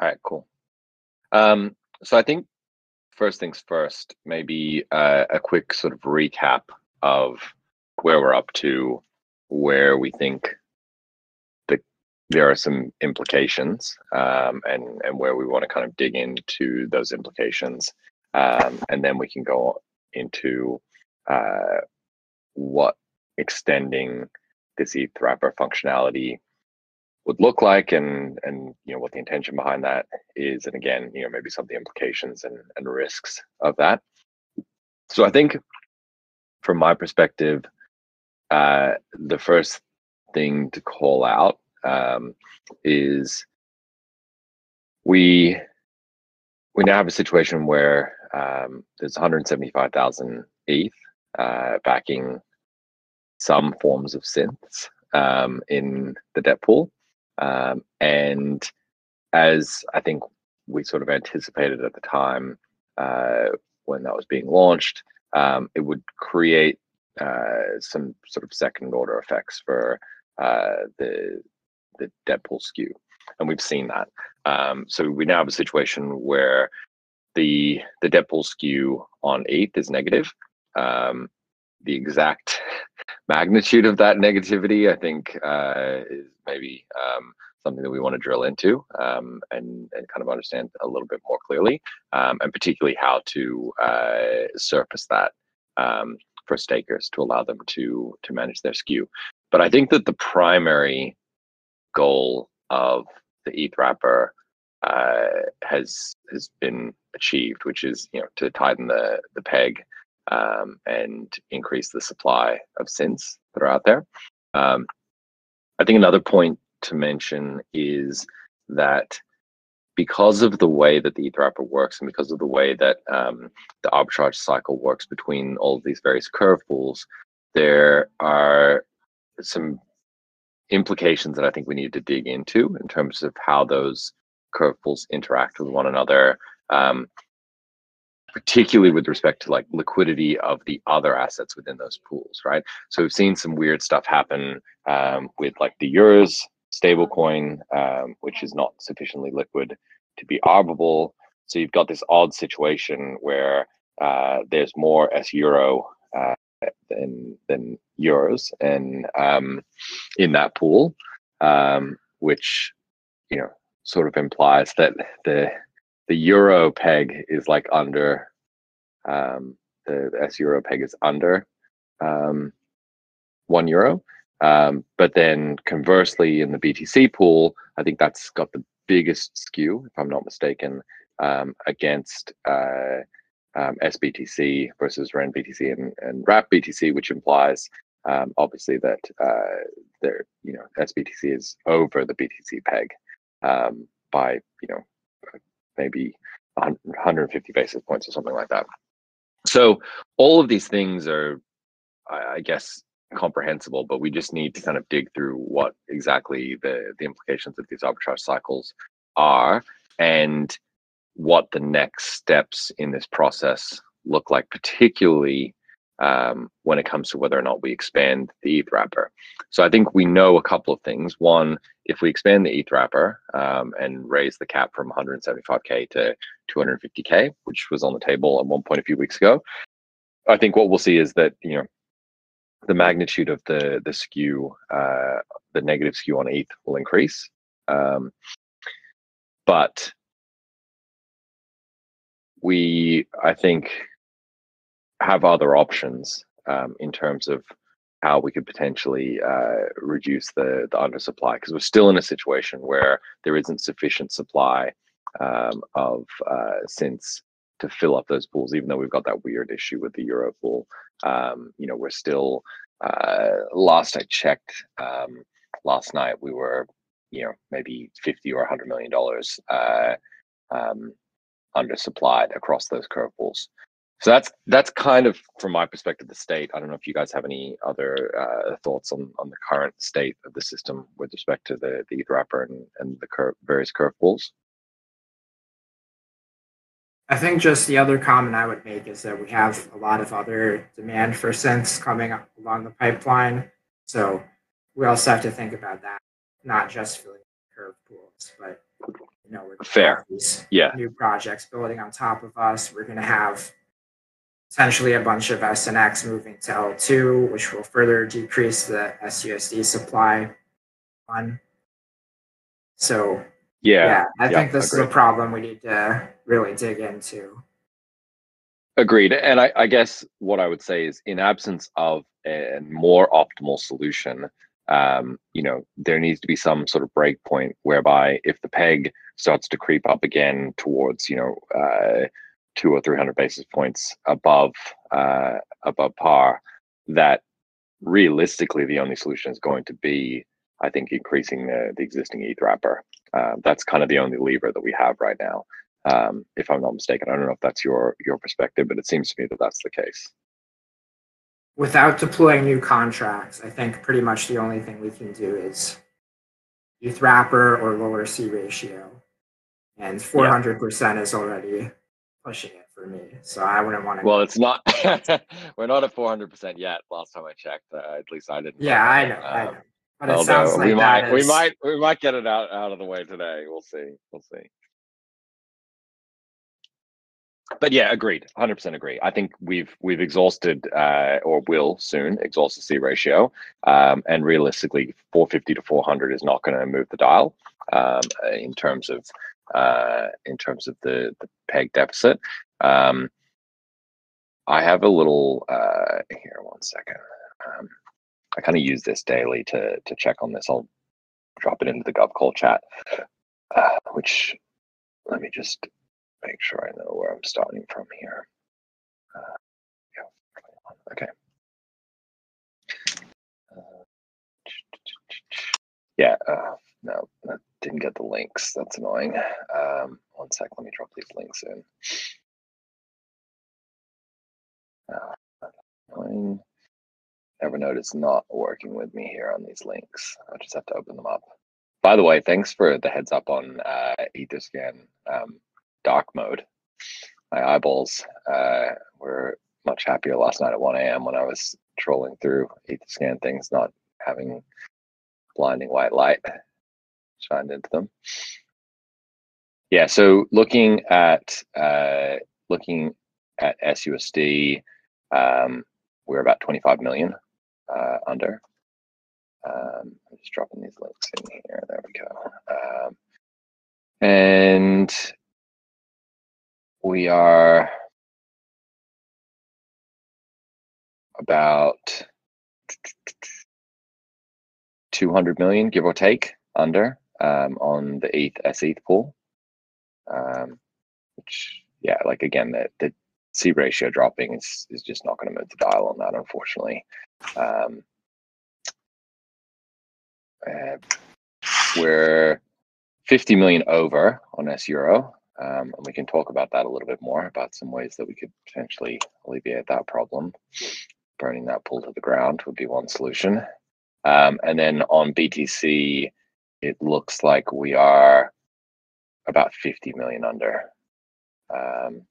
All right, cool. Um, so I think first things first, maybe uh, a quick sort of recap of where we're up to, where we think the, there are some implications, um, and and where we want to kind of dig into those implications, um, and then we can go into uh, what extending this ETH wrapper functionality would look like and and you know what the intention behind that is and again you know maybe some of the implications and, and risks of that so i think from my perspective uh, the first thing to call out um, is we we now have a situation where um, there's 175,000 ETH uh, backing some forms of synths um, in the debt pool. Um, and as I think we sort of anticipated at the time uh, when that was being launched, um, it would create uh, some sort of second order effects for uh, the the debt pool skew, and we've seen that. Um, so we now have a situation where the the debt pool skew on ETH is negative. Um, the exact magnitude of that negativity, I think, uh, is maybe um, something that we want to drill into um, and, and kind of understand a little bit more clearly, um, and particularly how to uh, surface that um, for stakers to allow them to to manage their skew. But I think that the primary goal of the ETH wrapper uh, has has been achieved, which is you know to tighten the the peg um, and increase the supply of synths that are out there. Um, I think another point to mention is that because of the way that the ETH wrapper works and because of the way that um, the arbitrage cycle works between all of these various curve pools, there are some implications that I think we need to dig into in terms of how those curve pools interact with one another, um, particularly with respect to like liquidity of the other assets within those pools, right? So we've seen some weird stuff happen um, with like the euros stablecoin, um, which is not sufficiently liquid to be arbitrable. So you've got this odd situation where uh, there's more S euro uh, than than euros, and um, in that pool, um, which you know sort of implies that the the euro peg is like under um, the S euro peg is under um, one euro. Um, but then conversely, in the BTC pool, I think that's got the biggest skew, if I'm not mistaken, um, against uh, um, SBTC versus REN BTC and, and RAP BTC, which implies um, obviously that uh, there, you know, SBTC is over the BTC peg um, by, you know, maybe 150 basis points or something like that. So all of these things are, I guess, comprehensible, but we just need to kind of dig through what exactly the, the implications of these arbitrage cycles are and what the next steps in this process look like, particularly um, when it comes to whether or not we expand the ETH wrapper. So I think we know a couple of things. One, if we expand the ETH wrapper um, and raise the cap from 175k to 250k, which was on the table at one point a few weeks ago, I think what we'll see is that you know the magnitude of the the skew, uh, the negative skew on ETH will increase. Um, but we, I think, have other options um, in terms of how we could potentially uh, reduce the the undersupply because we're still in a situation where there isn't sufficient supply um, of uh, synths to fill up those pools, even though we've got that weird issue with the euro pool. Um, you know, we're still uh, last I checked um, last night, we were you know maybe 50 or 100 million dollars uh, um, undersupplied across those curve pools. So that's that's kind of from my perspective the state. I don't know if you guys have any other uh, thoughts on on the current state of the system with respect to the the ETH wrapper and and the curve, various curve pools. I think just the other comment I would make is that we have a lot of other demand for synths coming along the pipeline. So we also have to think about that, not just filling curve pools, but you know, we're Fair. these Yeah. new projects building on top of us. We're going to have potentially a bunch of SNX moving to L2, which will further decrease the SUSD supply. One. So Yeah. yeah, I yeah, think this is a problem we need to really dig into. Agreed. And I, I guess what I would say is, in absence of a more optimal solution, um, you know, there needs to be some sort of break point whereby if the peg starts to creep up again towards, you know, uh, two or three hundred basis points above uh, above par, that realistically the only solution is going to be, I think, increasing the, the existing ETH wrapper. Uh, that's kind of the only lever that we have right now um, if I'm not mistaken. I don't know if that's your your perspective, but it seems to me that that's the case. Without deploying new contracts, I think pretty much the only thing we can do is ETH wrapper or lower C ratio. And 400% is already pushing it for me. So I wouldn't want to. Well, it's not. we're not at 400 percent yet. Last time I checked, uh, at least I didn't. yeah, I know. I Um, know. But it sounds like we that might, we might, we might get it out out of the way today. We'll see. We'll see. But yeah, agreed. 100% agree. I think we've we've exhausted uh, or will soon exhaust the C ratio, um, and realistically, 450 to 400 is not going to move the dial um, in terms of uh, in terms of the the peg deficit. Um, I have a little uh, here. One second. Um, I kind of use this daily to to check on this. I'll drop it into the GovCall chat, uh, which let me just make sure I know where I'm starting from here. Uh, yeah, okay. Uh, yeah, uh, no, I didn't get the links. That's annoying. Um, one sec, let me drop these links in. Uh. Evernote is not working with me here on these links. I just have to open them up. By the way, thanks for the heads up on uh, Etherscan um, dark mode. My eyeballs uh, were much happier last night at 1 a.m. when I was trolling through Etherscan things, not having blinding white light shined into them. Yeah, so looking at uh, looking at SUSD, um, we're about 25 million uh, under. Um, I'm just dropping these links in here. There we go. Um, and we are about 200 million, give or take, under um, on the ETH SETH pool. Um, which, yeah, like again, the, the C ratio dropping is, is just not going to move the dial on that, unfortunately. Um, uh, we're 50 million over on S Euro. Um, and we can talk about that a little bit more about some ways that we could potentially alleviate that problem. Burning that pool to the ground would be one solution. Um, and then on BTC, it looks like we are about 50 million under. Um,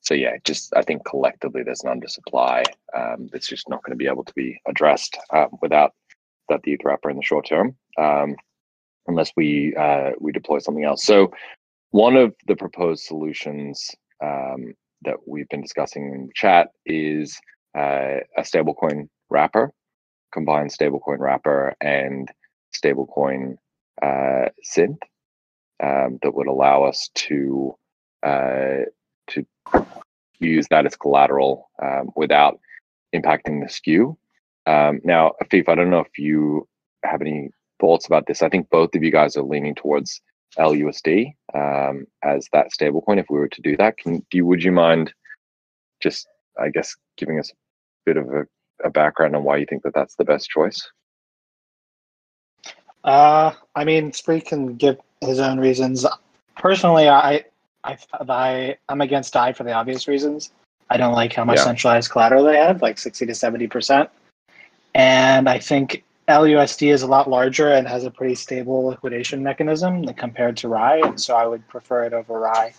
so yeah, just I think collectively there's an undersupply um, that's just not going to be able to be addressed uh, without that the wrapper in the short term, um, unless we uh, we deploy something else. So one of the proposed solutions um, that we've been discussing in chat is uh, a stablecoin wrapper, combined stablecoin wrapper and stablecoin uh, synth um, that would allow us to uh, to use that as collateral um, without impacting the skew. Um, now, Afif, I don't know if you have any thoughts about this. I think both of you guys are leaning towards LUSD um, as that stablecoin. If we were to do that, can do you, would you mind just, I guess, giving us a bit of a, a background on why you think that that's the best choice? Uh, I mean, Spreek can give his own reasons. Personally, I, I, I, I'm against DAI for the obvious reasons. I don't like how much Yeah. centralized collateral they have, like 60 to 70 percent. And I think LUSD is a lot larger and has a pretty stable liquidation mechanism compared to RAI. and so I would prefer it over RAI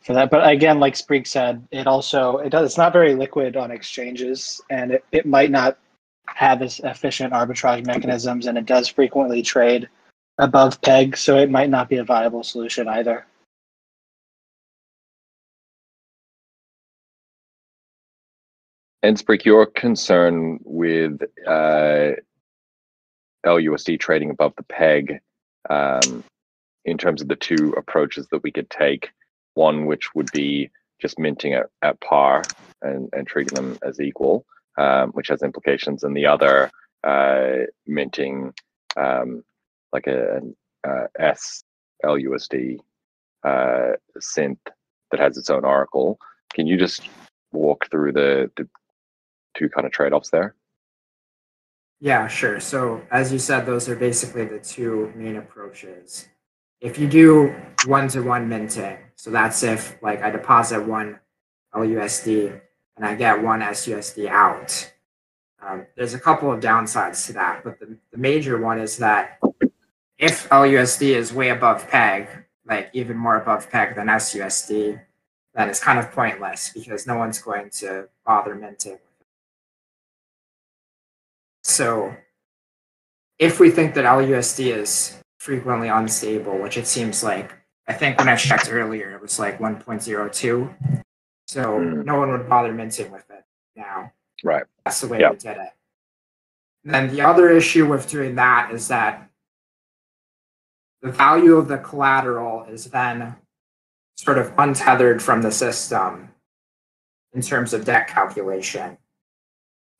for that. But again, like Spreek said, it also it does it's not very liquid on exchanges, and it, it might not have as efficient arbitrage mechanisms, and it does frequently trade above peg, so it might not be a viable solution either. And Spreek, your concern with uh, LUSD trading above the peg um, in terms of the two approaches that we could take, one which would be just minting at, at par and, and treating them as equal, um, which has implications, and the other uh, minting um, like a, a S LUSD uh, synth that has its own oracle. Can you just walk through the, the two kind of trade-offs there? Yeah, sure. So as you said, those are basically the two main approaches. If you do one-to-one minting, so that's if like I deposit one LUSD and I get one SUSD out. Um, there's a couple of downsides to that, but the, the major one is that if LUSD is way above peg, like even more above peg than SUSD, then it's kind of pointless because no one's going to bother minting. So if we think that LUSD is frequently unstable, which it seems like, I think when I checked earlier, it was like 1.02. So Mm. no one would bother minting with it now. Right. That's the way Yep. we did it. then the other issue with doing that is that the value of the collateral is then sort of untethered from the system in terms of debt calculation.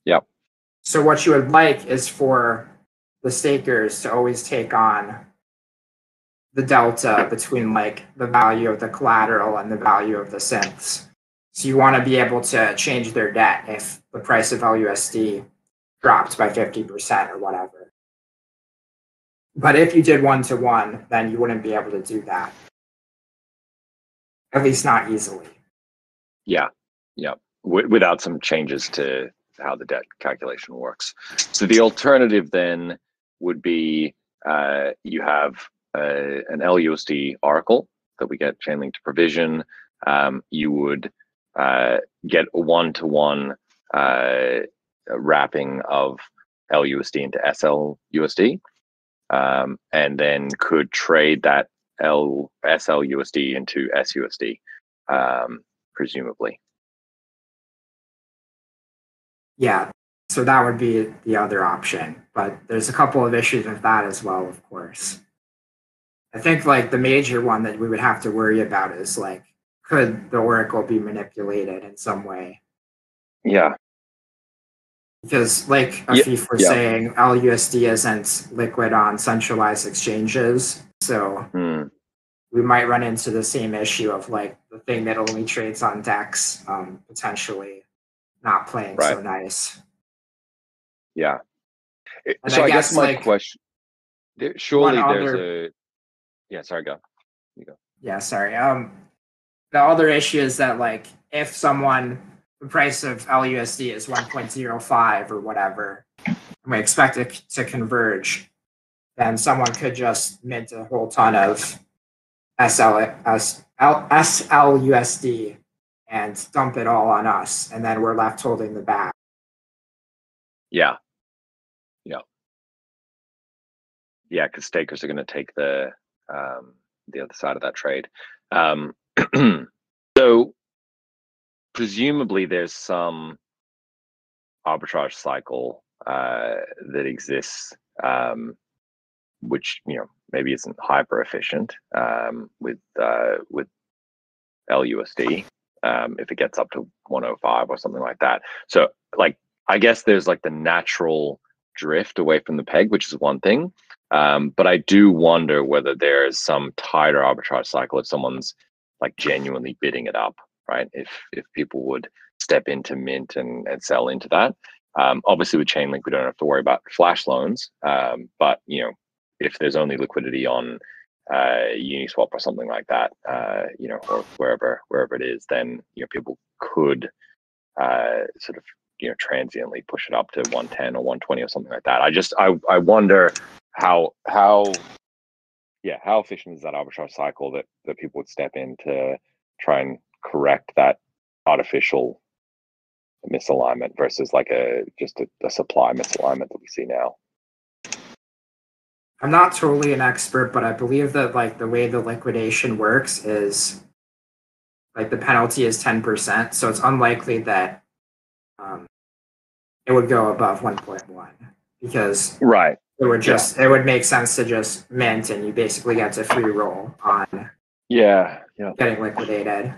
Yep. So what you would like is for the stakers to always take on the delta between like the value of the collateral and the value of the synths. So you want to be able to change their debt if the price of LUSD dropped by 50% or whatever. But if you did one to one, then you wouldn't be able to do that. At least not easily. Yeah, yeah. W- without some changes to how the debt calculation works. So the alternative then would be uh, you have uh, an LUSD oracle that we get Chainlink to provision. Um, you would uh, get a one-to-one uh, wrapping of LUSD into SLUSD, um, and then could trade that L SLUSD into SUSD, um, presumably. Yeah. So that would be the other option. But there's a couple of issues with that as well, of course. I think like the major one that we would have to worry about is like, could the Oracle be manipulated in some way? Yeah, Because like Yeah, Afif was yeah. saying, LUSD isn't liquid on centralized exchanges. So Hmm. we might run into the same issue of like the thing that only trades on DEX um, potentially not playing so nice. yeah. It- so I I, guess, guess, my like, question, there, surely there's other- a, yeah, sorry, go. Yeah, sorry. Um, the other issue is that like if someone the price of LUSD is 1.05 or whatever, and we expect it to converge, then someone could just mint a whole ton of SL, S, L, SLUSD and dump it all on us, and then we're left holding the bag. Yeah. Yeah. Yeah, because stakers are going to take the um, the other side of that trade. Um, so presumably there's some arbitrage cycle uh, that exists, um, which you know maybe isn't hyper efficient um, with uh, with LUSD um, if it gets up to 105 or something like that. So like I guess there's like the natural drift away from the peg, which is one thing. Um, but I do wonder whether there's some tighter arbitrage cycle if someone's like genuinely bidding it up, right? If if people would step into mint and, and sell into that. Um, obviously with Chainlink, we don't have to worry about flash loans. Um, but you know, if there's only liquidity on uh, Uniswap or something like that, uh, you know, or wherever wherever it is, then you know people could uh, sort of you know transiently push it up to 110 or 120 or something like that. I just I I wonder how how yeah how efficient is that arbitrage cycle that that people would step in to try and correct that artificial misalignment versus like a just a, a supply misalignment that we see now. I'm not totally an expert, but I believe that like the way the liquidation works is like the penalty is 10%, so it's unlikely that um, it would go above 1.1 because Right. It would just it would make sense to just mint and you basically get to free roll on Yeah. Yeah. getting liquidated.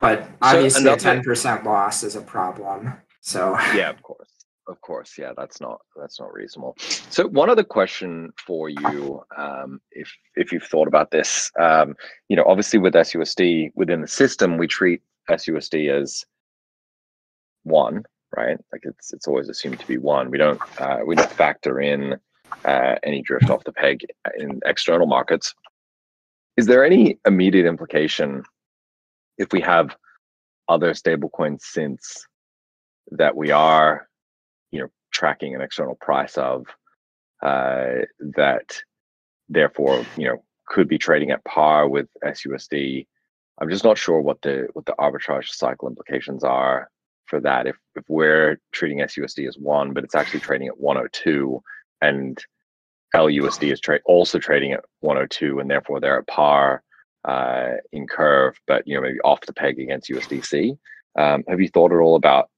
But obviously, a another- ten percent loss is a problem. So yeah of course of course yeah that's not that's not reasonable so one other question for you um if if you've thought about this um you know obviously with susd within the system we treat susd as one right? Like it's it's always assumed to be one. We don't uh, we don't factor in uh, any drift off the peg in external markets. Is there any immediate implication if we have other stablecoins since that we are, you know, tracking an external price of uh, that, therefore, you know, could be trading at par with SUSD. I'm just not sure what the what the arbitrage cycle implications are for that. If if we're treating SUSD as one, but it's actually trading at 102, and LUSD is tra- also trading at 102, and therefore they're at par uh, in curve, but you know maybe off the peg against USDC. Um, have you thought at all about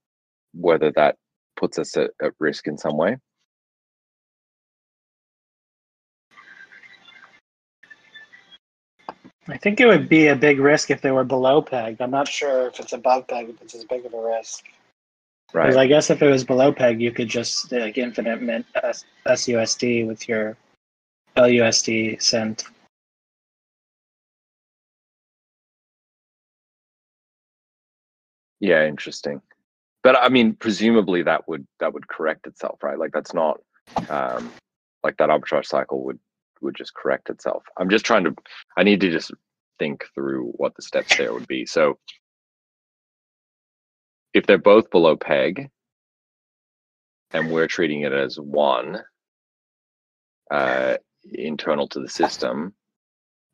whether that puts us at, at risk in some way? I think it would be a big risk if they were below peg. I'm not sure if it's above peg if it's as big of a risk. Right. Because I guess if it was below peg, you could just like infinite mint S- SUSD with your LUSD sent. Yeah, interesting. But I mean, presumably that would that would correct itself, right? Like that's not um, like that arbitrage cycle would would just correct itself. I'm just trying to. I need to just think through what the steps there would be. So if they're both below peg, and we're treating it as one uh, internal to the system,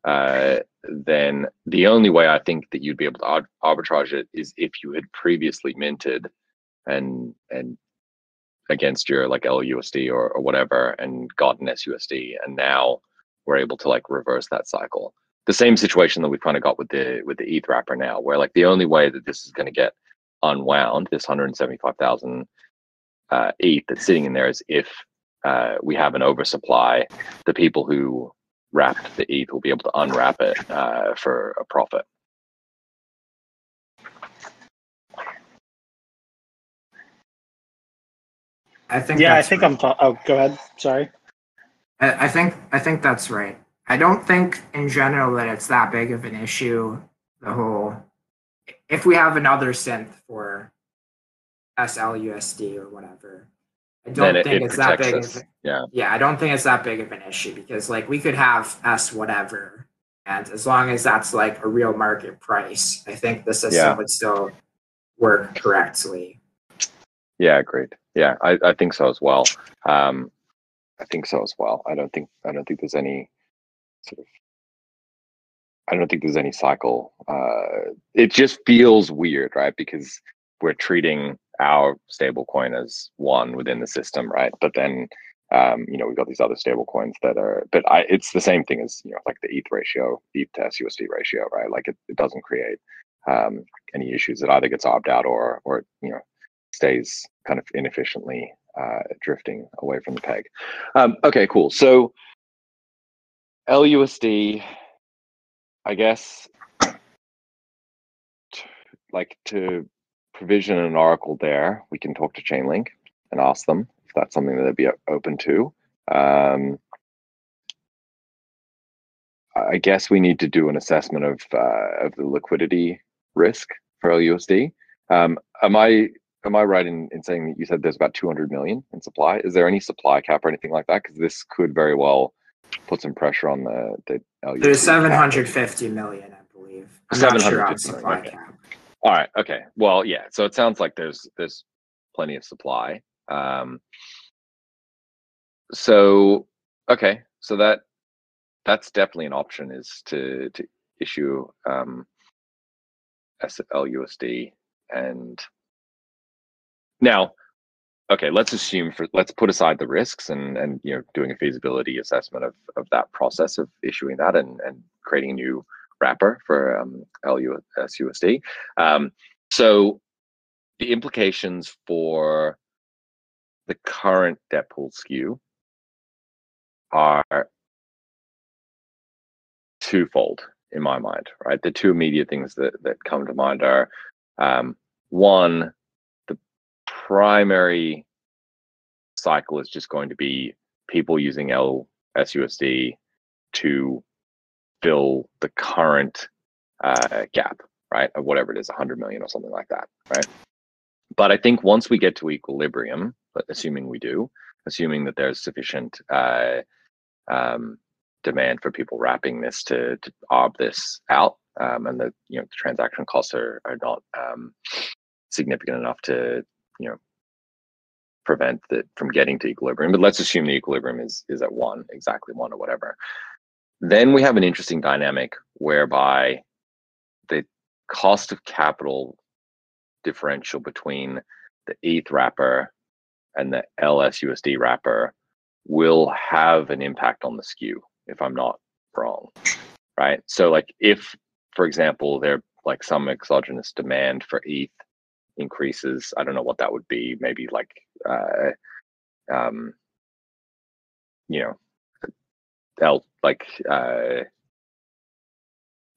uh, then the only way I think that you'd be able to arbitrage it is if you had previously minted and and against your like LUSD or, or whatever and gotten SUSD and now we're able to like reverse that cycle. The same situation that we've kind of got with the with the ETH wrapper now, where like the only way that this is going to get unwound, this 175,000 uh, ETH that's sitting in there is if uh, we have an oversupply. The people who wrapped the ETH will be able to unwrap it uh, for a profit. I think Yeah, I that's think right. I'm. Ta- oh, go ahead. Sorry. I, I think I think that's right. I don't think in general that it's that big of an issue. The whole if we have another synth for SLUSD or whatever, I don't it, think it it's that big. us. Of, Yeah. yeah, I don't think it's that big of an issue because like we could have S whatever, and as long as that's like a real market price, I think the system Yeah. would still work correctly. Yeah, agreed. Yeah, I, I think so as well. Um, I think so as well. I don't think I don't think there's any sort of I don't think there's any cycle. Uh, it just feels weird, right? Because we're treating our stable coin as one within the system, right? But then um, you know, we've got these other stable coins that are but I it's the same thing as you know, like the ETH ratio, ETH to SUSD ratio, right? Like it, it doesn't create um any issues. It either gets opt out or or you know stays kind of inefficiently uh, drifting away from the peg. Um, okay, cool. So LUSD, I guess, like to provision an oracle there, we can talk to Chainlink and ask them if that's something that they'd be open to. Um, I guess we need to do an assessment of uh, of the liquidity risk for LUSD. Um, am I am I right in, in saying that you said there's about 200 million in supply? Is there any supply cap or anything like that? Because this could very well put some pressure on the the LUSD. There's cap. 750 million, I believe. I'm not sure on 750 supply okay. cap. All right. Okay. Well, yeah. So it sounds like there's there's plenty of supply. Um, so okay. So that that's definitely an option is to to issue um, SLUSD and now okay, let's assume for let's put aside the risks and and you know doing a feasibility assessment of of that process of issuing that and and creating a new wrapper for um, LUSUSD. Um, so the implications for the current debt pool skew are twofold in my mind, right? The two immediate things that, that come to mind are um, one, primary cycle is just going to be people using LSUSD to fill the current uh, gap, right? Of whatever it is, 100 million or something like that, right? But I think once we get to equilibrium, assuming we do, assuming that there's sufficient uh, um, demand for people wrapping this to, to this out, um, and the you know the transaction costs are are not um, significant enough to you know prevent that from getting to equilibrium. But let's assume the equilibrium is is at one, exactly one or whatever. Then we have an interesting dynamic whereby the cost of capital differential between the ETH wrapper and the LSUSD wrapper will have an impact on the skew if I'm not wrong. Right. So like if, for example, there like some exogenous demand for ETH increases, I don't know what that would be, maybe like uh um you know L like uh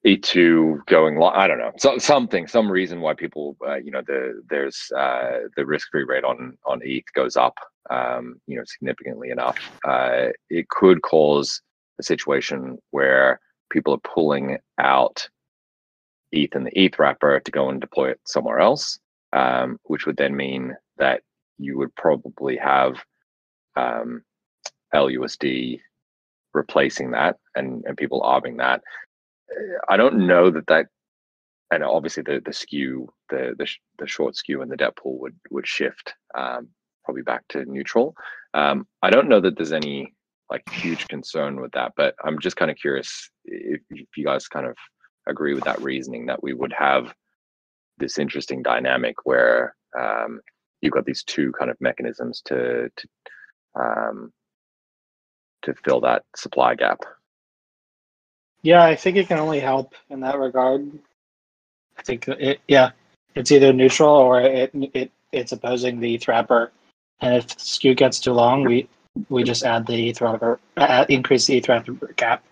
E2 going long. I don't know. So, something, some reason why people, uh, you know, the there's uh, the risk-free rate on on ETH goes up, um, you know, significantly enough. Uh, it could cause a situation where people are pulling out ETH in the ETH wrapper to go and deploy it somewhere else, um, which would then mean that you would probably have um, LUSD replacing that and, and people arbing that. I don't know that that, and obviously the the skew, the the, the short skew and the debt pool would would shift um, probably back to neutral. Um, I don't know that there's any like huge concern with that, but I'm just kind of curious if, if you guys kind of agree with that reasoning that we would have this interesting dynamic where um, you've got these two kind of mechanisms to to um, to fill that supply gap. Yeah, I think it can only help in that regard. I think it, yeah, it's either neutral or it it it's opposing the ETH wrapper. And if skew gets too long, we we just add the ETH wrapper, uh, increase the ETH wrapper gap.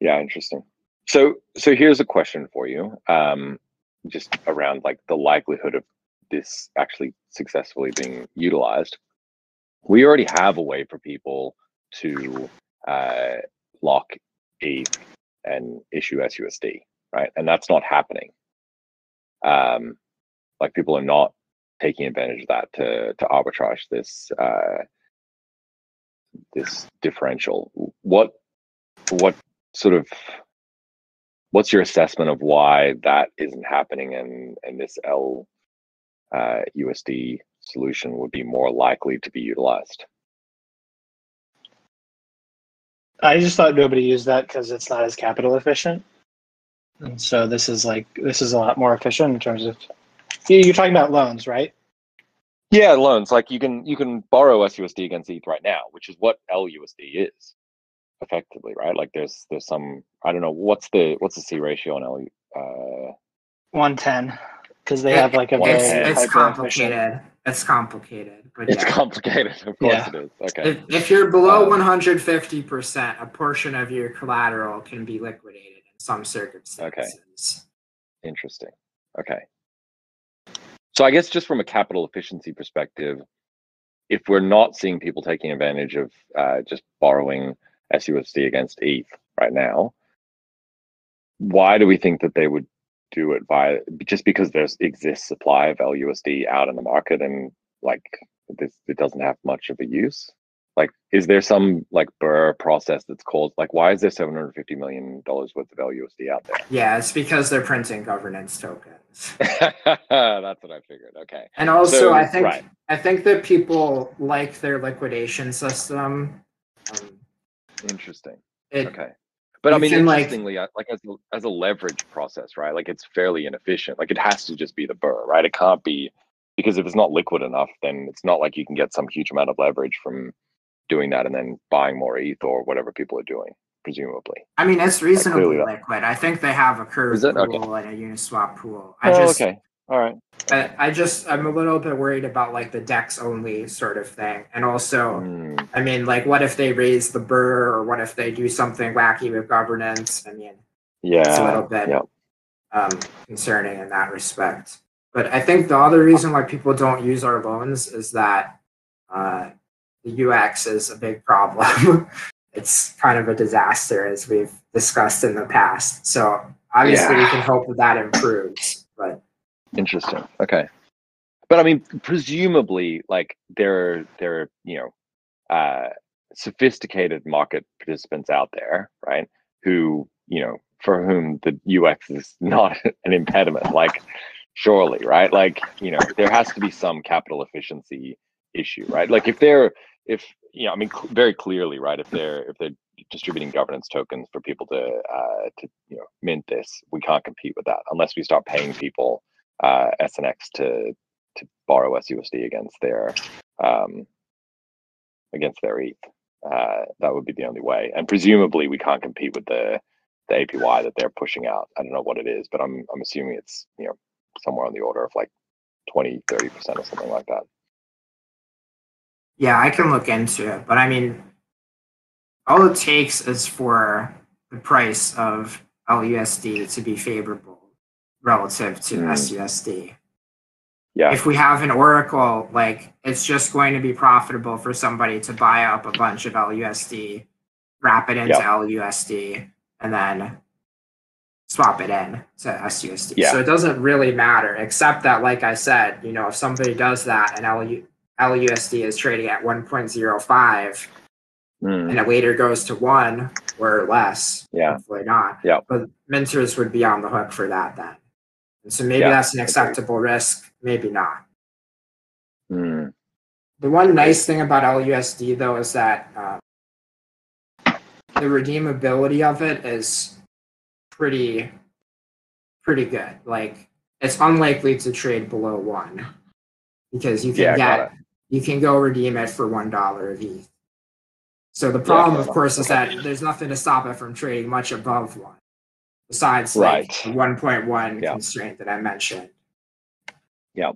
Yeah, interesting. So so here's a question for you, um, just around like the likelihood of this actually successfully being utilized. We already have a way for people to uh, lock ETH and issue SUSD, right? And that's not happening. Um, like people are not taking advantage of that to to arbitrage this uh, this differential. What what sort of what's your assessment of why that isn't happening and and this L uh, USD solution would be more likely to be utilized? I just thought nobody used that because it's not as capital efficient. And so this is like this is a lot more efficient in terms of you're talking about loans, right? Yeah, loans. Like you can you can borrow SUSD against ETH right now, which is what LUSD is, effectively, right? Like there's there's some I don't know what's the what's the C ratio on L uh one ten because they have like a it's, very it's hyper-efficient- complicated. It's complicated, but it's yeah. complicated, of course Yeah. it is. Okay. If, if you're below Um, 150%, a portion of your collateral can be liquidated in some circumstances. Okay. Interesting. Okay. So I guess just from a capital efficiency perspective, if we're not seeing people taking advantage of uh, just borrowing SUSD against ETH right now, why do we think that they would do it via just because there's exists supply of LUSD out in the market and like this it doesn't have much of a use? Like, is there some like Burr process that's called like why is there 750 million dollars worth of LUSD out there? Yeah, it's because they're printing governance tokens. That's what I figured. Okay. And also, So, I think right. I think that people like their liquidation system. Um, Interesting. it, Okay. But I mean, can, like- interestingly, uh, like as a, as a leverage process, right? Like it's fairly inefficient. Like it has to just be the burr, right? It can't be because if it's not liquid enough, then it's not like you can get some huge amount of leverage from doing that and then buying more ETH or whatever people are doing, presumably. I mean, it's reasonably not. liquid. I think they have a curve pool Okay. and a Uniswap pool. I oh, just, okay. All right. I, I just, I'm a little bit worried about like the Dex only sort of thing, and also. Hmm. I mean, like, what if they raise the burr, or what if they do something wacky with governance? I mean, yeah. it's a little bit yeah. um, concerning in that respect. But I think the other reason why people don't use our loans is that uh, the UX is a big problem. it's kind of a disaster, as we've discussed in the past. So obviously, we can hope that that improves. But Interesting. Okay. But I mean, presumably, like there, are there, are, you know, uh, sophisticated market participants out there, right? Who, you know, for whom the UX is not an impediment. Like, surely, right? Like, you know, there has to be some capital efficiency issue, right? Like, if they're, if you know, I mean, cl- very clearly, right? If they're, if they're distributing governance tokens for people to, uh, to, you know, mint this, we can't compete with that unless we start paying people uh, SNX to to borrow SUSD against their um, against their ETH. Uh, that would be the only way, and presumably we can't compete with the the APY that they're pushing out. I don't know what it is, but I'm I'm assuming it's you know somewhere on the order of like 20, 30 percent or something like that. yeah, I can look into it. But I mean, all it takes is for the price of LUSD to be favorable relative to Mm. SUSD. Yeah, if we have an oracle, like it's just going to be profitable for somebody to buy up a bunch of LUSD, wrap it into Yep. LUSD, and then swap it in to SUSD. Yeah. So it doesn't really matter, except that, like I said, you know, if somebody does that and LU, LUSD is trading at 1.05 Mm, and it later goes to one or less, Yeah. hopefully not. Yeah. But minters would be on the hook for that then. And so maybe Yeah, that's an acceptable risk, maybe not. mm, The one nice thing about LUSD though is that um, the redeemability of it is pretty pretty good. Like it's unlikely to trade below one because you can Yeah, get you can go redeem it for one dollar of ETH. So the problem, of course, is that there's nothing to stop it from trading much above one, besides like Right. the 1.1 Yeah. constraint that I mentioned. Yeah.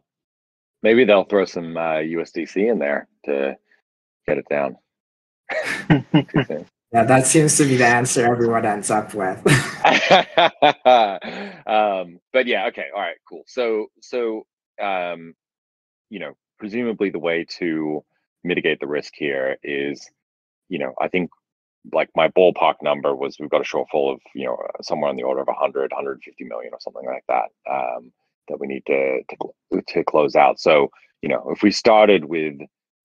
Maybe they'll throw some uh, USDC in there to get it down. Yeah, that seems to be the answer everyone ends up with. um, but yeah, okay, all right, cool. So, so um, you know, presumably the way to mitigate the risk here is, you know, I think like my ballpark number was we've got a shortfall of you know somewhere on the order of 100 150 million or something like that um, that we need to to, to close out. So you know if we started with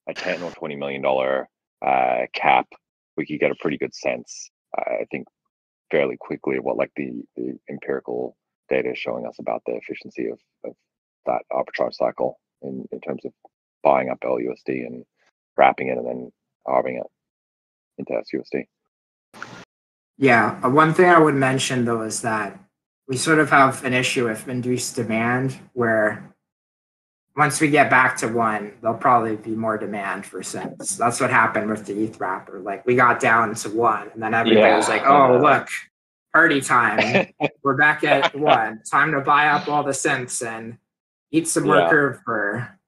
a 10 or 20 million dollar uh, cap we could get a pretty good sense i think fairly quickly what like the, the empirical data is showing us about the efficiency of, of that arbitrage cycle in, in terms of buying up lusd and wrapping it and then arbing it into SUSD. Yeah, uh, one thing I would mention though is that we sort of have an issue with induced demand where once we get back to one, there'll probably be more demand for synths. That's what happened with the ETH wrapper. Like we got down to one and then everybody was like, oh, know. look, party time. We're back at one. Time to buy up all the synths and eat some more Yeah. curve for.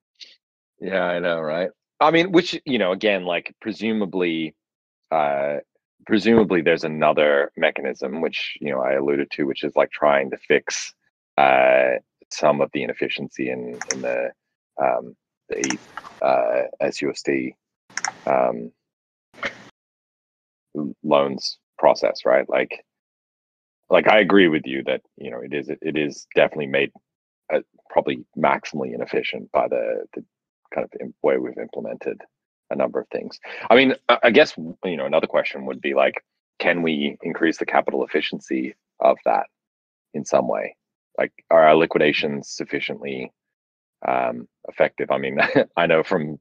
Yeah, I know, right? I mean, which you know, again, like presumably, uh, presumably there's another mechanism which you know I alluded to, which is like trying to fix uh, some of the inefficiency in in the um, the uh, SUSD um, loans process, right? Like, like I agree with you that you know it is it is definitely made uh, probably maximally inefficient by the the kind of way we've implemented a number of things. I mean, I guess you know another question would be like, can we increase the capital efficiency of that in some way? Like, are our liquidations sufficiently um, effective? I mean, I know from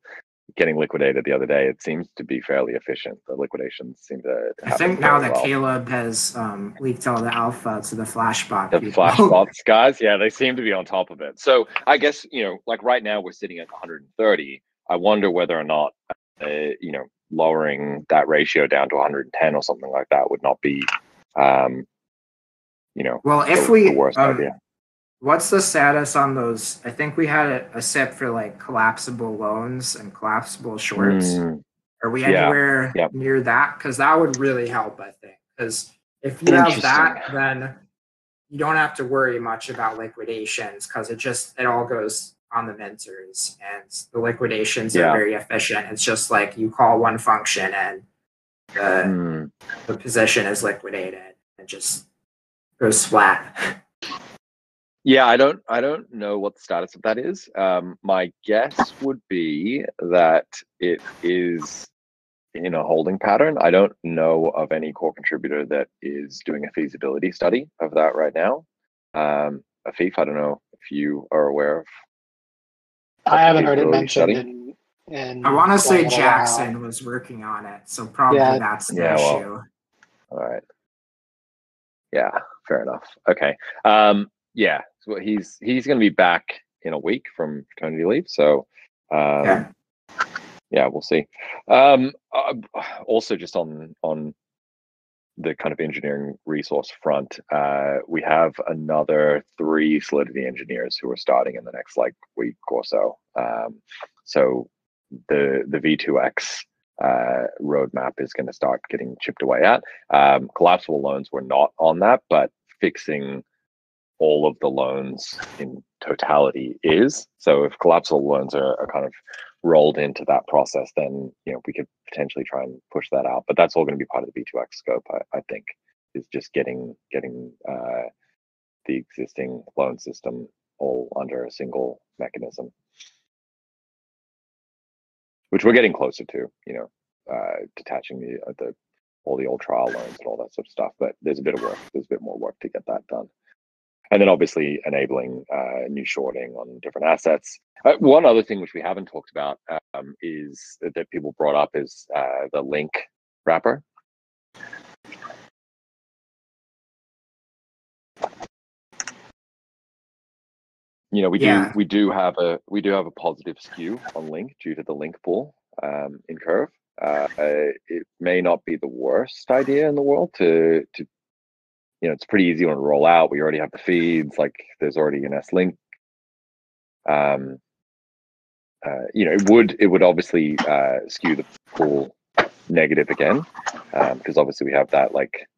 getting liquidated the other day, it seems to be fairly efficient. The liquidations seem to. to I think now that well. Caleb has um, leaked all the alpha to the Flashbot. the people. Flashbots guys yeah they seem to be on top of it so i guess you know like right now we're sitting at 130 i wonder whether or not uh, you know lowering that ratio down to 110 or something like that would not be um you know Well, if the, we, the worst um, idea what's the status on those? I think we had a, a SIP for like collapsible loans and collapsible shorts. Mm, Are we yeah, anywhere yep. near that? Because that would really help, I think. Because if you have that, then you don't have to worry much about liquidations because it just it all goes on the minters and the liquidations Yeah. are very efficient. It's just like you call one function and the mm. the position is liquidated and just goes flat. Yeah, I don't I don't know what the status of that is. Um, my guess would be that it is in a holding pattern. I don't know of any core contributor that is doing a feasibility study of that right now. Um, Afif, I don't know if you are aware of. I haven't heard it mentioned study? in. in I want to say quite a. Jackson was working on it, so probably Yeah. that's the Yeah, well, issue. All right. Yeah, fair enough. Okay. Um, yeah, so he's he's going to be back in a week from paternity leave, so um, Yeah. yeah, we'll see. Um, uh, also, just on on the kind of engineering resource front, uh, we have another three Solidity engineers who are starting in the next like week or so. Um, so the the V2X uh, roadmap is going to start getting chipped away at. Um, collapsible loans were not on that, but fixing all of the loans in totality is. So if collapsible loans are, are kind of rolled into that process, then you know we could potentially try and push that out. But that's all going to be part of the V2X scope, I, I think, is just getting getting uh, the existing loan system all under a single mechanism, which we're getting closer to. You know, uh, detaching the uh, the all the old trial loans and all that sort of stuff. But there's a bit of work. There's a bit more work to get that done. And then obviously enabling uh, new shorting on different assets. Uh, one other thing which we haven't talked about um, is that, people brought up is uh, the link wrapper. You know, we Yeah. do we do have a we do have a positive skew on link due to the link pool um, in curve. Uh, it may not be the worst idea in the world to to you know it's pretty easy to roll out. We already have the feeds, like there's already an S link. Um, uh, you know, it would it would obviously uh, skew the pool negative again because obviously we have that like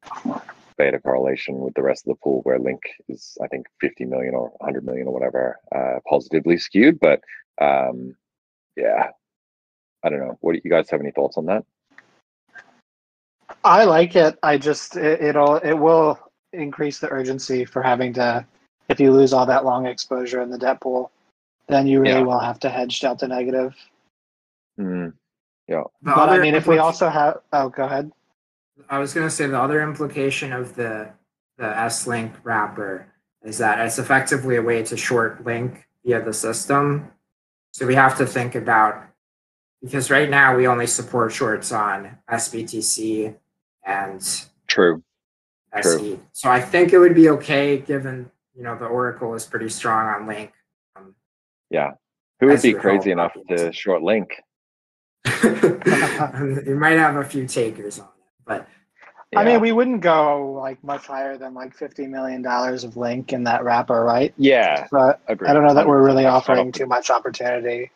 beta correlation with the rest of the pool where link is I think 50 million or 100 million or whatever uh, positively skewed. But um, yeah, I don't know. What do you guys have any thoughts on that? I like it. I just it, it'll it will increase the urgency for having to if you lose all that long exposure in the debt pool, then you really Yeah. will have to hedge delta negative. Mm-hmm. Yeah. The But I mean, if we also have oh, go ahead. I was going to say the other implication of the the S link wrapper is that it's effectively a way to short link via the system. So we have to think about because right now we only support shorts on SBTC and True. True. SE. So I think it would be okay given you know the Oracle is pretty strong on link. Um, Yeah. Who would be crazy enough to short link? you might have a few takers on it, but I mean, we wouldn't go like much higher than like fifty million dollars of link in that wrapper, right? yeah, But agree. I don't know that we're really offering too much opportunity.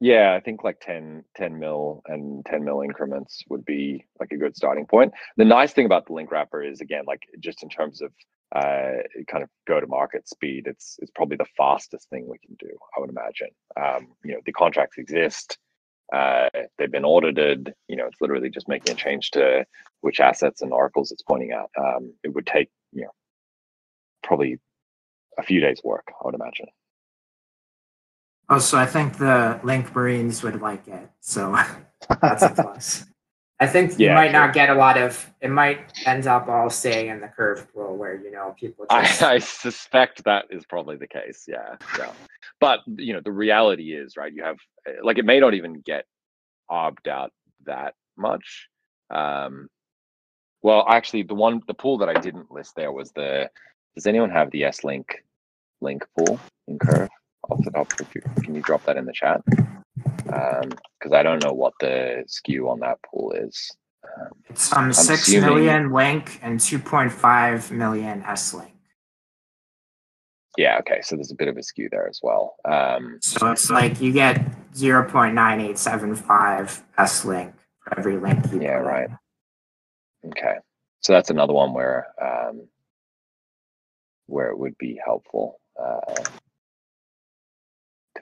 Yeah, I think like 10, 10 mil and 10 mil increments would be like a good starting point. The nice thing about the link wrapper is again, like just in terms of uh, kind of go to market speed, it's it's probably the fastest thing we can do. I would imagine. Um, you know, the contracts exist. Uh, they've been audited. You know, it's literally just making a change to which assets and oracles it's pointing at. Um, it would take you know probably a few days work. I would imagine. Oh, so I think the Link Marines would like it. So that's a plus. I think you might sure. not get a lot of. It might end up all staying in the curve pool where you know people just. I, I suspect that is probably the case. Yeah, yeah. But you know, the reality is, right? You have like it may not even get obbed out that much. Um, well, actually, the one the pool that I didn't list there was the. Does anyone have the S Link link pool in Curve off the top? If you, can you drop that in the chat? Because I don't know what the skew on that pool is. Um, It's um six assuming- million link and two point five million S link. yeah, okay. So there's a bit of a skew there as well. Um, So it's like you get zero point nine eight seven five S link for every link you Yeah, in. right. Okay, so that's another one where um, where it would be helpful uh,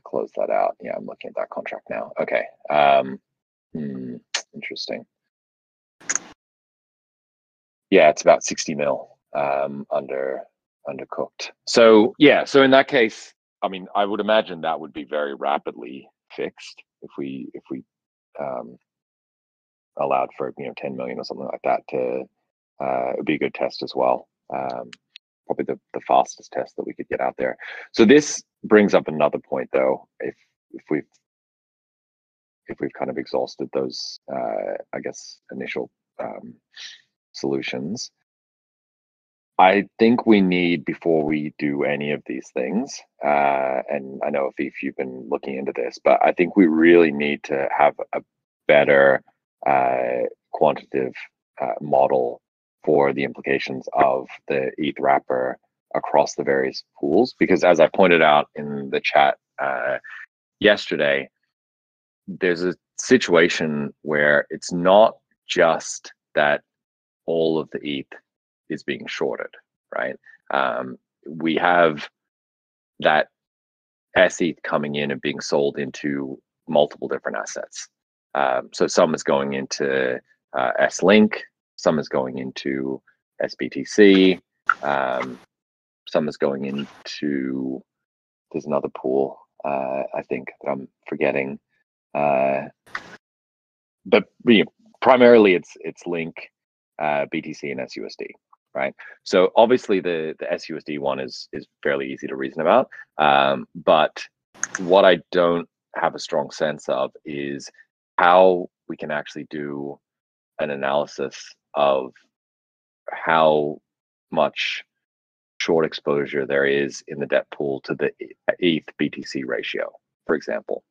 close that out. Yeah, I'm looking at that contract now. Okay, um, hmm, interesting. Yeah, it's about 60 mil um, under undercooked. So yeah, so in that case, I mean, I would imagine that would be very rapidly fixed if we if we um, allowed for you know 10 million or something like that to uh, it'd be a good test as well. Um, probably the, the fastest test that we could get out there. So this brings up another point though. If if we've if we've kind of exhausted those uh, I guess initial um, solutions, I think we need before we do any of these things, uh, and I know if you've been looking into this, but I think we really need to have a better uh, quantitative uh, model for the implications of the ETH wrapper across the various pools. Because as I pointed out in the chat uh, yesterday, there's a situation where it's not just that all of the ETH is being shorted, right? Um, we have that SETH coming in and being sold into multiple different assets. Um, so some is going into uh, S-Link, some is going into SBTC, um, some is going into, there's another pool, uh, I think that I'm forgetting. Uh, but you know, primarily it's it's Link, uh, BTC, and SUSD, right? So obviously the the SUSD one is is fairly easy to reason about, um, but what I don't have a strong sense of is how we can actually do an analysis of how much short exposure there is in the debt pool to the ETH BTC ratio, for example.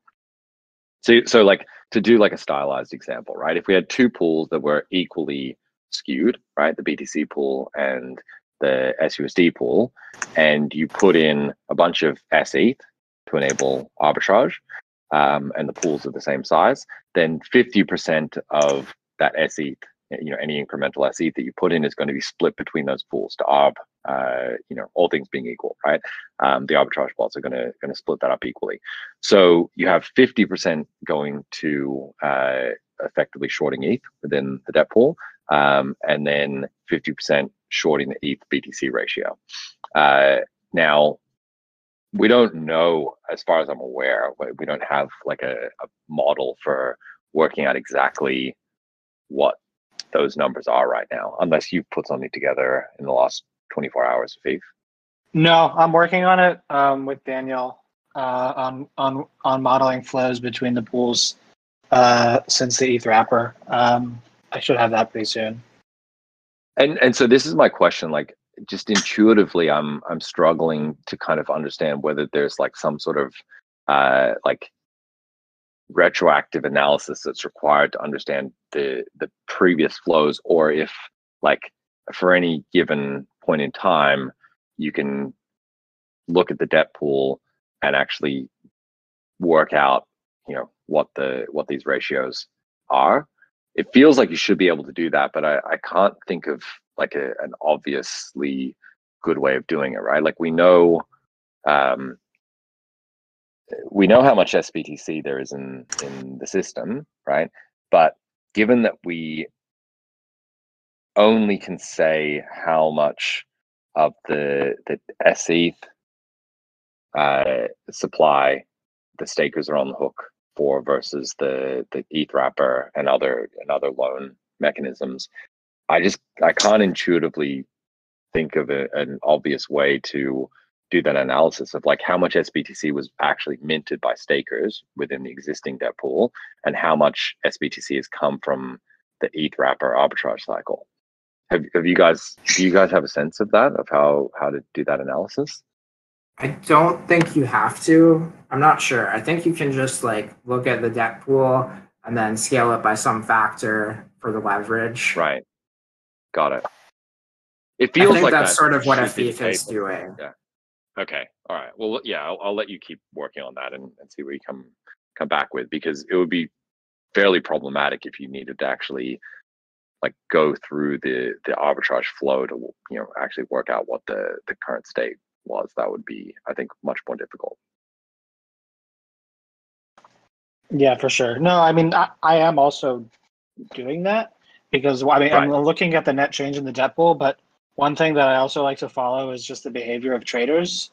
So, so like to do like a stylized example, right? If we had two pools that were equally skewed, right, the BTC pool and the SUSD pool, and you put in a bunch of SETH to enable arbitrage, um, and the pools are the same size, then 50% of that SETH, you know, any incremental SETH that you put in is going to be split between those pools to arb, uh, you know, all things being equal, right? Um, the arbitrage bots are going to going to split that up equally. So you have 50% going to uh, effectively shorting ETH within the debt pool, um, and then 50% shorting the ETH BTC ratio. Uh, now, we don't know, as far as I'm aware, we we don't have like a, a model for working out exactly what those numbers are right now, unless you've put something together in the last 24 hours, Viv. No, I'm working on it um, with Daniel uh, on on on modeling flows between the pools uh, since the ETH wrapper. Um, I should have that pretty soon. And and so this is my question, like just intuitively, I'm I'm struggling to kind of understand whether there's like some sort of uh, like retroactive analysis that's required to understand the the previous flows, or if like for any given point in time, you can look at the debt pool and actually work out, you know, what the what these ratios are. It feels like you should be able to do that, but I, I can't think of like a, an obviously good way of doing it, right? Like we know um, we know how much SBTC there is in in the system, right? But given that we only can say how much of the the SETH uh, supply the stakers are on the hook for versus the the ETH wrapper and other and other loan mechanisms, I just I can't intuitively think of a, an obvious way to do that analysis of like how much SBTC was actually minted by stakers within the existing debt pool and how much SBTC has come from the ETH wrapper arbitrage cycle. Have, have you guys do you guys have a sense of that of how how to do that analysis? I don't think you have to. I'm not sure. I think you can just like look at the debt pool and then scale it by some factor for the leverage. Right. Got it. It feels like that's that sort of what be is doing. Okay. All right. Well, yeah, I'll, I'll let you keep working on that and, and see what you come come back with because it would be fairly problematic if you needed to actually like go through the the arbitrage flow to you know actually work out what the the current state was. That would be, I think, much more difficult. Yeah, for sure. No, I mean, I, I am also doing that because I mean, I'm looking at the net change in the debt pool, but one thing that I also like to follow is just the behavior of traders.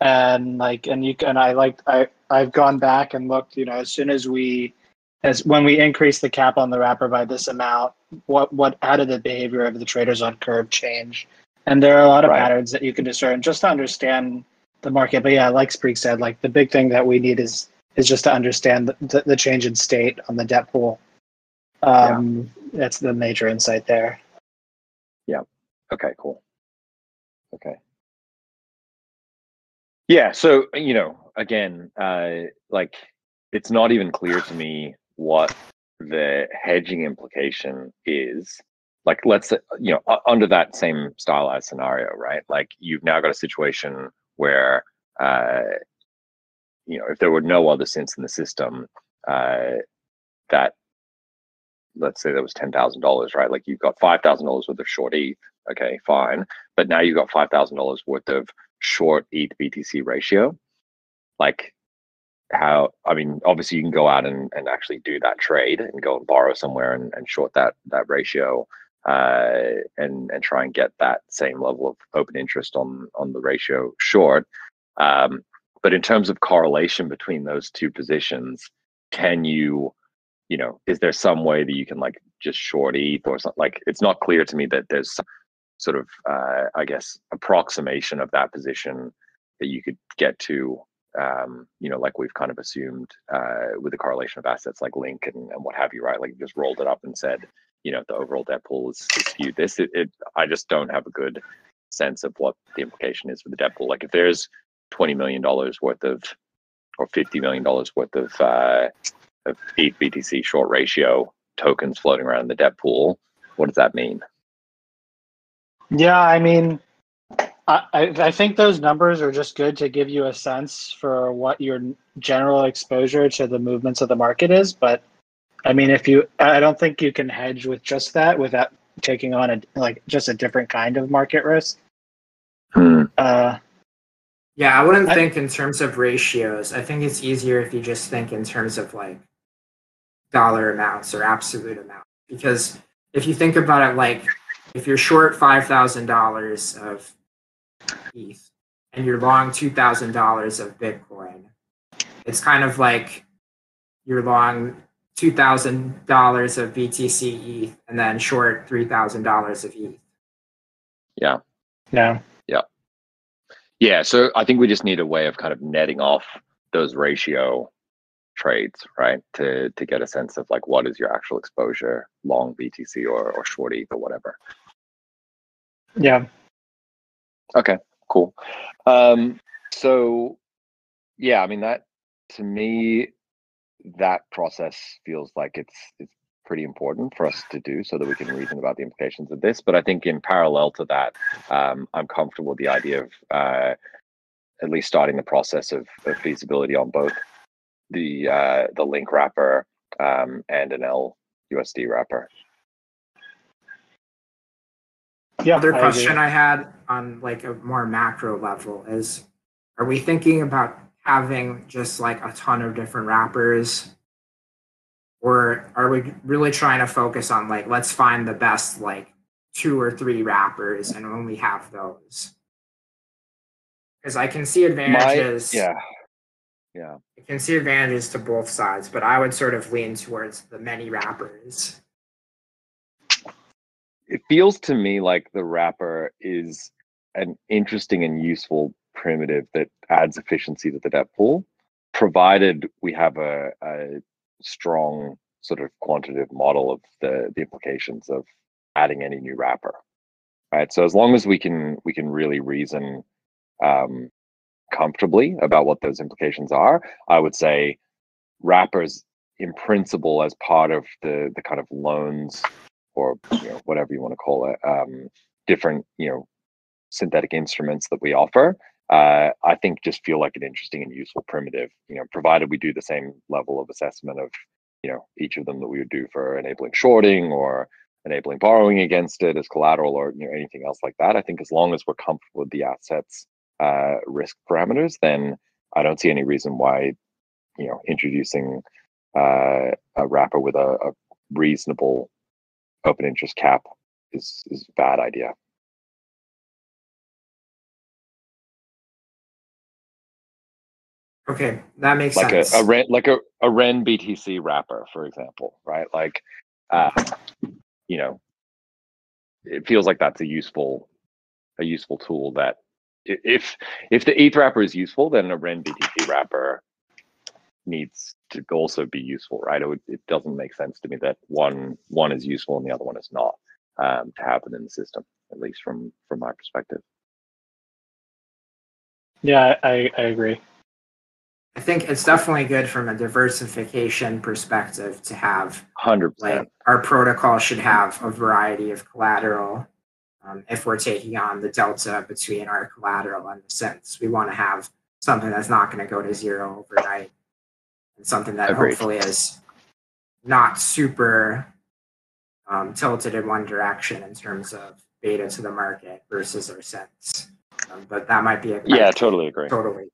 And like, and you and I like, I, I've gone back and looked, you know, as soon as we, as when we increase the cap on the wrapper by this amount, what, what, how did the behavior of the traders on curve change? And there are a lot of Right. patterns that you can discern just to understand the market. But yeah, like Spreek said, like the big thing that we need is is just to understand the, the, the change in state on the debt pool. Um, That's the major insight there. Okay, cool. Okay. Yeah, so you know, again, uh like it's not even clear to me what the hedging implication is. Like let's you know, under that same stylized scenario, right? Like you've now got a situation where uh you know, if there were no other synths in the system, uh that let's say there was ten thousand dollars, right? Like you've got five thousand dollars worth of short ETH, okay, fine. But now you've got five thousand dollars worth of short ETH BTC ratio. Like how I mean, obviously you can go out and, and actually do that trade and go and borrow somewhere and, and short that that ratio uh and and try and get that same level of open interest on on the ratio short. Um but in terms of correlation between those two positions, can you you know, is there some way that you can like just short ETH or something? Like, it's not clear to me that there's some sort of, uh, I guess, approximation of that position that you could get to, um, you know, like we've kind of assumed uh, with the correlation of assets like Link and, and what have you, right? Like, you just rolled it up and said, you know, the overall debt pool is, is skewed. This, it, it, I just don't have a good sense of what the implication is for the debt pool. Like, if there's twenty million dollars worth of, or fifty million dollars worth of uh, of BTC short ratio tokens floating around in the debt pool. What does that mean? Yeah, I mean, I, I I think those numbers are just good to give you a sense for what your general exposure to the movements of the market is. But I mean, if you, I don't think you can hedge with just that without taking on a like just a different kind of market risk. Hmm. Uh, Yeah, I wouldn't I- think in terms of ratios. I think it's easier if you just think in terms of like dollar amounts or absolute amount. Because if you think about it, like if you're short five thousand dollars of ETH and you're long two thousand dollars of Bitcoin, it's kind of like you're long two thousand dollars of BTC ETH and then short three thousand dollars of E Yeah. yeah. Yeah, so I think we just need a way of kind of netting off those ratio trades, right? To to get a sense of like what is your actual exposure, long BTC or, or short ETH or whatever. Yeah. Okay, cool. Um, so yeah, I mean that to me, that process feels like it's it's pretty important for us to do so that we can reason about the implications of this. But I think in parallel to that, um, I'm comfortable with the idea of uh, at least starting the process of, of feasibility on both the uh, the link wrapper um, and an LUSD wrapper. Yeah. Other question agree. I had on like a more macro level is are we thinking about having just like a ton of different wrappers or are we really trying to focus on like let's find the best like two or three wrappers and only have those because i can see advantages yeah. Yeah. I can see advantages to both sides, but I would sort of lean towards the many wrappers. It feels to me like the wrapper is an interesting and useful primitive that adds efficiency to the debt pool, provided we have a, a strong sort of quantitative model of the, the implications of adding any new wrapper. Right. So as long as we can we can really reason um, comfortably about what those implications are, I would say wrappers in principle as part of the the kind of loans or you know whatever you want to call it um, different you know synthetic instruments that we offer uh, i think just feel like an interesting and useful primitive you know provided we do the same level of assessment of you know each of them that we would do for enabling shorting or enabling borrowing against it as collateral or you know anything else like that. I think as long as we're comfortable with the assets uh, risk parameters then i don't see any reason why you know introducing uh, a wrapper with a, a reasonable open interest cap is is a bad idea. Okay, that makes like sense. a, a rent like a, a ren btc wrapper for example right like uh, you know it feels like that's a useful a useful tool that if if the eth wrapper is useful then a ren btc wrapper needs to also be useful right it, would, it doesn't make sense to me that one one is useful and the other one is not um, to happen in the system at least from from my perspective Yeah, I, I agree. I think it's definitely good from a diversification perspective to have 100% like our protocol should have a variety of collateral. Um, if we're taking on the delta between our collateral and the synths, we want to have something that's not going to go to zero overnight, and something that Agreed. hopefully is not super um, tilted in one direction in terms of beta to the market versus our synths. Um, but that might be a yeah totally agree totally.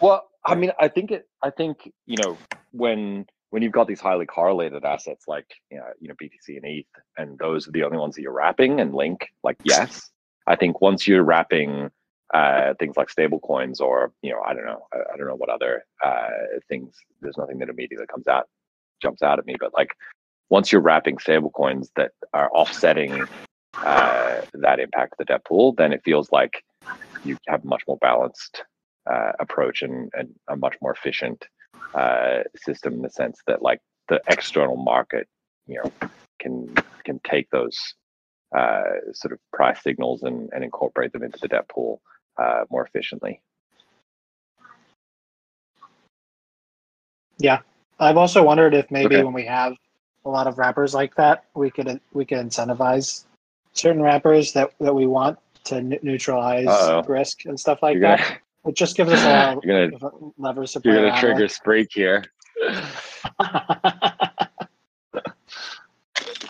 Well, I mean, I think it. I think you know when when you've got these highly correlated assets like you know, you know BTC and ETH, and those are the only ones that you're wrapping and link. Like, yes, I think once you're wrapping uh, things like stable coins or you know, I don't know, I, I don't know what other uh, things. There's nothing that immediately comes out jumps out at me, but like once you're wrapping stable coins that are offsetting uh, that impact of the debt pool, then it feels like you have a much more balanced uh, approach and, and a much more efficient uh, system in the sense that like the external market, you know, can can take those uh, sort of price signals and, and incorporate them into the debt pool uh, more efficiently. Yeah, I've also wondered if maybe Okay. when we have a lot of wrappers like that, we could we could incentivize certain wrappers that, that we want to neutralize Uh-oh. risk and stuff like you're that. gonna It just gives us a lot you're gonna of levers to you're gonna trigger with. Spreek here.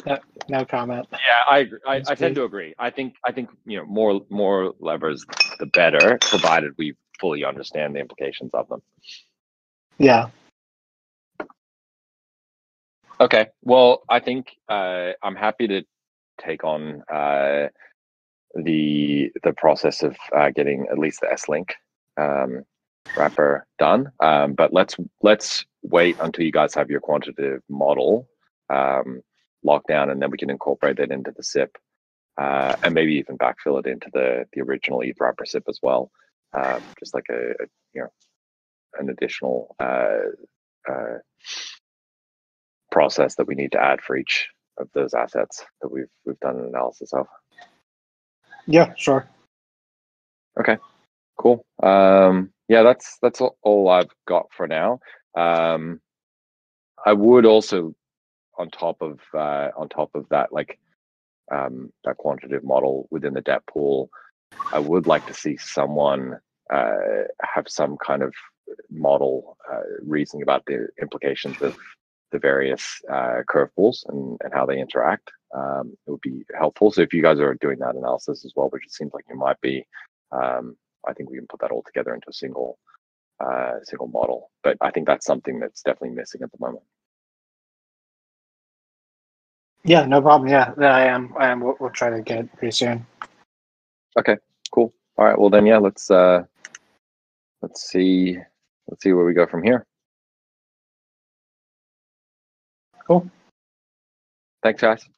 no, no comment. Yeah, I agree. I, I tend to agree. I think I think you know more more levers the better, provided we fully understand the implications of them. Yeah. Okay. Well, I think uh, I'm happy to take on uh, the the process of uh, getting at least the S link um, wrapper done. Um, but let's let's wait until you guys have your quantitative model um, locked down, and then we can incorporate that into the SIP, uh, and maybe even backfill it into the the original ETH wrapper SIP as well, um, just like a, a you know an additional. Uh, uh, process that we need to add for each of those assets that we've we've done an analysis of. Yeah, sure. Cool. Um, yeah, that's that's all, I've got for now. Um, I would also, on top of uh, on top of that, like um, that quantitative model within the debt pool, I would like to see someone uh, have some kind of model uh, reasoning about the implications of the various uh, curve pools and, and how they interact. Um, it would be helpful. So if you guys are doing that analysis as well, which it seems like you might be, um, I think we can put that all together into a single uh, single model. But I think that's something that's definitely missing at the moment. Yeah, no problem. Yeah, yeah, I am. I am. We'll, we'll try to get it pretty soon. Okay, cool. All right. Well then, yeah. Let's uh, let's see let's see where we go from here. Cool. Thanks, guys.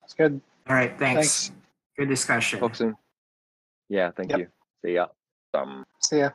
That's good. All right, thanks. Thanks. Good discussion. Talk soon. Yeah, thank Yep. you. See ya. Um, See ya.